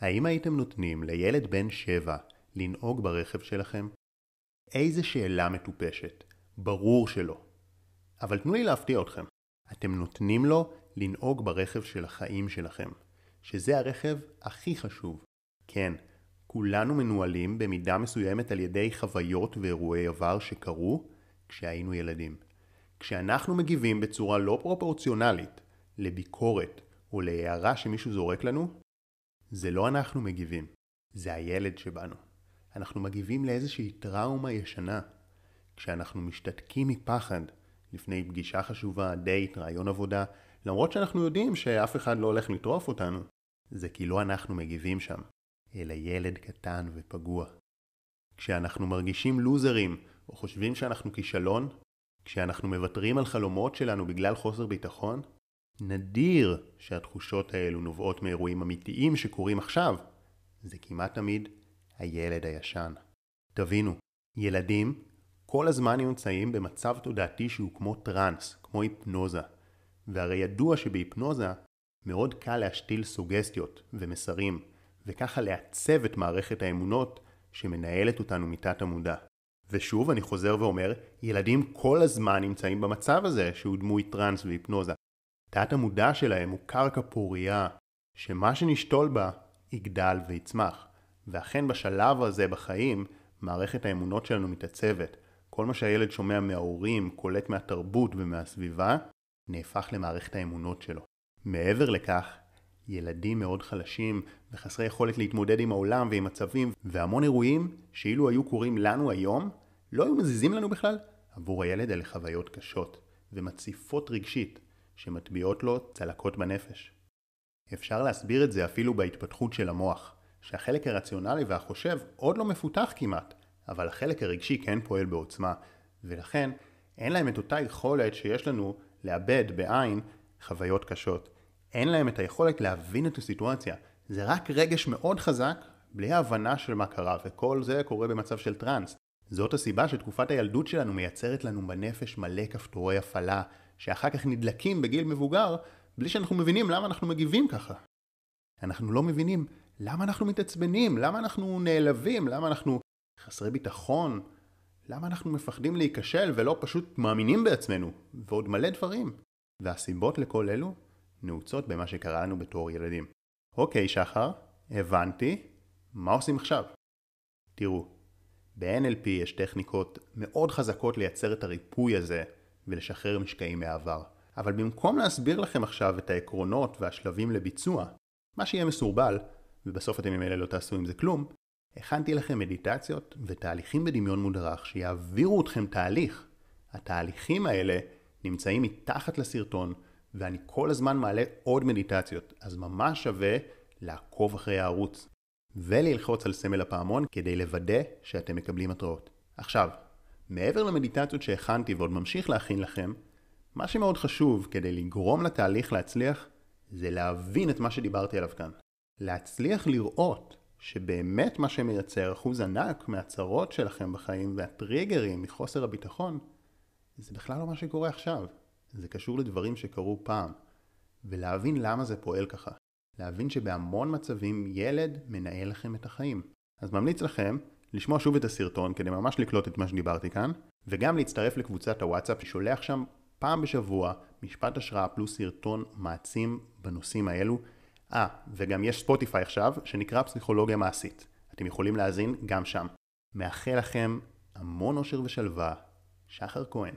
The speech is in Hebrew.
האם הייתם נותנים לילד בן 7 לנהוג ברכב שלכם? איזה שאלה מטופשת. ברור שלא. אבל תנו לי להפתיע אתכם. אתם נותנים לו לנהוג ברכב של החיים שלכם, שזה הרכב הכי חשוב. כן, כולנו מנוהלים במידה מסוימת על ידי חוויות ואירועי עבר שקרו כשהיינו ילדים. כשאנחנו מגיבים בצורה לא פרופורציונלית לביקורת או להערה שמישהו זורק לנו, זה לא אנחנו מגיבים, זה הילד שבנו. אנחנו מגיבים לאיזושהי טראומה ישנה. כשאנחנו משתתקים מפחד לפני פגישה חשובה, דייט, רעיון עבודה, למרות שאנחנו יודעים שאף אחד לא הולך לטרוף אותנו, זה כי לא אנחנו מגיבים שם, אלא ילד קטן ופגוע. כשאנחנו מרגישים לוזרים, או חושבים שאנחנו כישלון, כשאנחנו מוותרים על חלומות שלנו בגלל חוסר ביטחון, נדיר שהתחושות האלו נובעות מאירועים אמיתיים שקורים עכשיו. זה כמעט תמיד הילד הישן. תבינו, ילדים כל הזמן נמצאים במצב תודעתי שהוא כמו טראנס, כמו היפנוזה. והרי ידוע שבהיפנוזה מאוד קל להשתיל סוגסטיות ומסרים, וככה לעצב את מערכת האמונות שמנהלת אותנו מתת המודע. ושוב, אני חוזר ואומר, ילדים כל הזמן נמצאים במצב הזה שהוא דמוי טראנס והיפנוזה. תת המודע שלהם הוא קרקע פורייה, שמה שנשתול בה יגדל ויצמח. ואכן בשלב הזה בחיים, מערכת האמונות שלנו מתעצבת. כל מה שהילד שומע מההורים, קולט מהתרבות ומהסביבה, נהפך למערכת האמונות שלו. מעבר לכך, ילדים מאוד חלשים וחסרי יכולת להתמודד עם העולם ועם מצבים, והמון אירועים שאילו היו קורים לנו היום, לא היו מזיזים לנו בכלל. עבור הילד אלה חוויות קשות ומציפות רגשית, שמטביעות לו צלקות בנפש. אפשר להסביר את זה אפילו בהתפתחות של המוח, שהחלק הרציונלי והחושב עוד לא מפותח כמעט, אבל החלק הרגשי כן פועל בעוצמה, ולכן אין להם את אותה יכולת שיש לנו לאבד בעין חוויות קשות. אין להם את היכולת להבין את הסיטואציה. זה רק רגש מאוד חזק, בלי ההבנה של מה קרה, וכל זה קורה במצב של טראנס. זאת הסיבה שתקופת הילדות שלנו מייצרת לנו בנפש מלא כפתורי הפעלה, שאחר כך נדלקים בגיל מבוגר, בלי שאנחנו מבינים למה אנחנו מגיבים ככה. אנחנו לא מבינים למה אנחנו מתעצבנים, למה אנחנו נעלבים, למה אנחנו חסרי ביטחון, למה אנחנו מפחדים להיכשל ולא פשוט מאמינים בעצמנו, ועוד מלא דברים. והסיבות לכל אלו נעוצות במה שקרה לנו בתור ילדים. אוקיי, שחר, הבנתי, מה עושים עכשיו? תראו, ב-NLP יש טכניקות מאוד חזקות לייצר את הריפוי הזה ולשחרר משקעים מהעבר. אבל במקום להסביר לכם עכשיו את העקרונות והשלבים לביצוע, מה שיהיה מסורבל, ובסוף אתם ממילא לא תעשו עם זה כלום, הכנתי לכם מדיטציות ותהליכים בדמיון מודרך שיעבירו אתכם תהליך. התהליכים האלה נמצאים מתחת לסרטון, ואני כל הזמן מעלה עוד מדיטציות, אז ממש שווה לעקוב אחרי הערוץ. וללחוץ על סמל הפעמון כדי לוודא שאתם מקבלים התראות. עכשיו, מעבר למדיטציות שהכנתי ועוד ממשיך להכין לכם, מה שמאוד חשוב כדי לגרום לתהליך להצליח, זה להבין את מה שדיברתי עליו כאן. להצליח לראות שבאמת מה שמייצר אחוז ענק מהצרות שלכם בחיים והטריגרים מחוסר הביטחון, זה בכלל לא מה שקורה עכשיו. זה קשור לדברים שקרו פעם. ולהבין למה זה פועל ככה. להבין שבהמון מצבים ילד מנהל לכם את החיים. אז ממליץ לכם לשמוע שוב את הסרטון כדי ממש לקלוט את מה שדיברתי כאן, וגם להצטרף לקבוצת הוואטסאפ ששולח שם פעם בשבוע משפט השראה פלוס סרטון מעצים בנושאים האלו. אה, וגם יש ספוטיפיי עכשיו שנקרא פסיכולוגיה מעשית. אתם יכולים להאזין גם שם. מאחל לכם המון אושר ושלווה. שחר כהן